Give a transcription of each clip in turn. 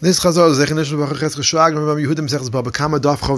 This Chazal is Zechinish B'Chachetz Cheshag Rabbi Yehudim Sechz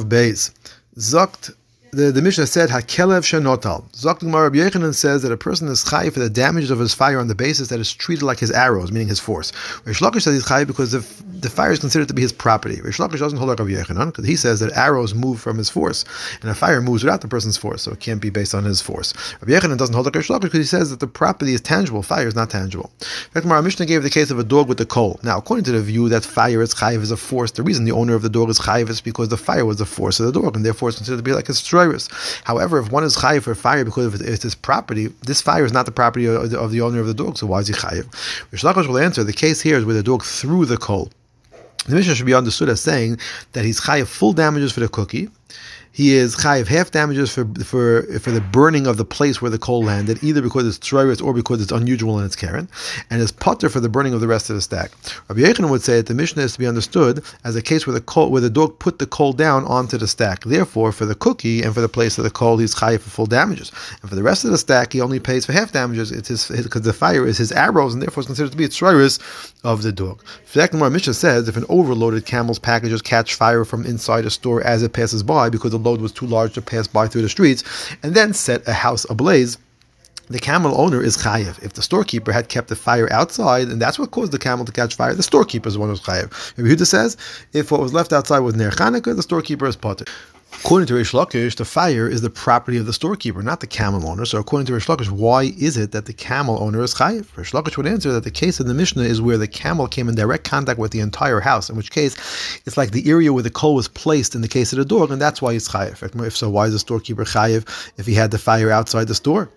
Beis. Zokt the, the Mishnah said Hakelev Shenotal. Zok Rabbi Yechanan says that a person is chai for the damages of his fire on the basis that is treated like his arrows, meaning his force. Rish Lakish says he's chai because the, the fire is considered to be his property. Rish Lakish doesn't hold like Rabbi Yechanan because he says that arrows move from his force, and a fire moves without the person's force, so it can't be based on his force. Rabbi Yechanan doesn't hold like Rish Lakish because he says that the property is tangible, fire is not tangible. In fact, our Mishnah gave the case of a dog with a coal. Now, according to the view that fire is chayiv is a force, the reason the owner of the dog is chayiv is because the fire was the force of the dog, and therefore it's considered to be like a. However, However, if one is chayiv for fire because it's his property, this fire is not the property of the, of the owner of the dog, so why is he chayiv? Rish Lakish will answer, the case here is where the dog threw the coal. The Mishnah should be understood as saying that he's chayiv full damages for the cookie, he is chayiv half damages for for for the burning of the place where the coal landed, either because it's tzroiris or because it's unusual in its karen, and is potter for the burning of the rest of the stack. Rabbi Yechon would say that the Mishnah is to be understood as a case where the coal, where the dog put the coal down onto the stack. Therefore, for the cookie and for the place of the coal, he's chayiv for full damages, and for the rest of the stack, he only pays for half damages. It's his because the fire is his arrows, and therefore it's considered to be a tzroiris of the dog. Furthermore, Mishnah says if an overloaded camel's packages catch fire from inside a store as it passes by because the load was too large to pass by through the streets, and then set a house ablaze the camel owner is chayiv. If the storekeeper had kept the fire outside, and that's what caused the camel to catch fire, the storekeeper is one who's chayiv. Rabbi Huda says, if what was left outside was ner Chanukah, the storekeeper is potter. According to Rish Lakish, the fire is the property of the storekeeper, not the camel owner. So, according to Rish Lakish, why is it that the camel owner is chayiv? Rish Lakish would answer that the case in the Mishnah is where the camel came in direct contact with the entire house, in which case it's like the area where the coal was placed in the case of the door, and that's why he's chayiv. If so, why is the storekeeper chayiv if he had the fire outside the store?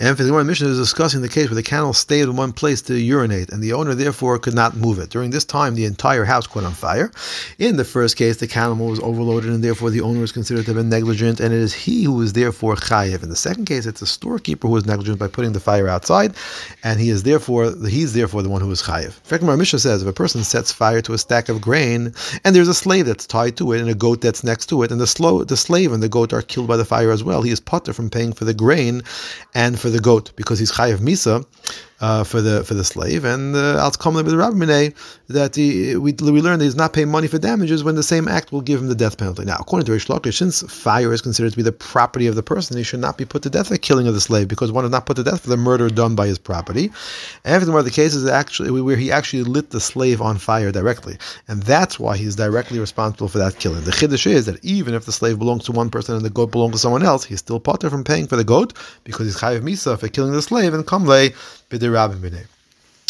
And for the Gemara Mishnah is discussing the case where the camel stayed in one place to urinate, and the owner therefore could not move it. During this time, the entire house caught on fire. In the first case, the camel was overloaded, and therefore the owner is considered to have been negligent, and it is he who is therefore chayiv. In the second case, it's the storekeeper who is negligent by putting the fire outside, and he is therefore he's therefore the one who is chayiv. In fact, Gemara Mishnah says if a person sets fire to a stack of grain, and there's a slave that's tied to it, and a goat that's next to it, and the, slow, the slave and the goat are killed by the fire as well, he is potter from paying for the grain and for for the goat because he's chayav misa uh, for the for the slave, and uh, come with the Rabbi that he, we we learn that he's not paying money for damages when the same act will give him the death penalty. Now, according to Rish Lakish, since fire is considered to be the property of the person, he should not be put to death for killing of the slave because one is not put to death for the murder done by his property. And more the cases actually where he actually lit the slave on fire directly, and that's why he's directly responsible for that killing. The chiddush is that even if the slave belongs to one person and the goat belongs to someone else, he's still potter from paying for the goat because he's chayav misa for killing the slave and kamle bitte Rabbin bin ich.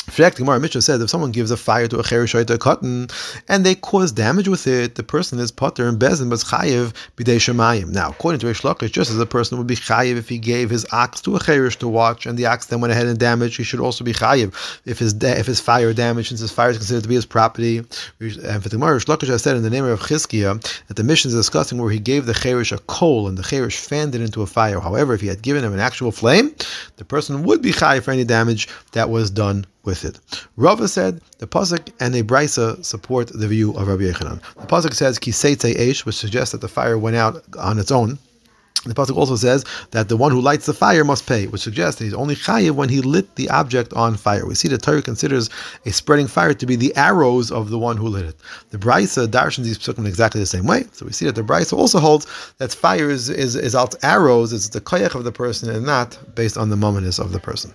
Fact, Gemara Mishnah says if someone gives a fire to a cherishoit a cotton and they cause damage with it, the person is potter and bezin but chayiv b'dei shemayim. Now, according to Rish Lakish, just as a person would be chayiv if he gave his ox to a cherish to watch and the ox then went ahead and damaged, he should also be chayiv if his if his fire damaged, since his fire is considered to be his property. And for the Gemara, Rish Lakish has said in the name of Chizkiah that the Mishnah is discussing where he gave the cherish a coal and the cherish fanned it into a fire. However, if he had given him an actual flame, the person would be chayiv for any damage that was done with it. Rava said the pasuk and a brisa support the view of Rabbi Yechanan. The pasuk says kiseitze eish, which suggests that the fire went out on its own. The pasuk also says that the one who lights the fire must pay, which suggests that he's only chayiv when he lit the object on fire. We see the Torah considers a spreading fire to be the arrows of the one who lit it. The Brisa darshans these psukim exactly the same way. So we see that the Brisa also holds that fire is is, is out arrows, it's the koyach of the person and not based on the momentness of the person.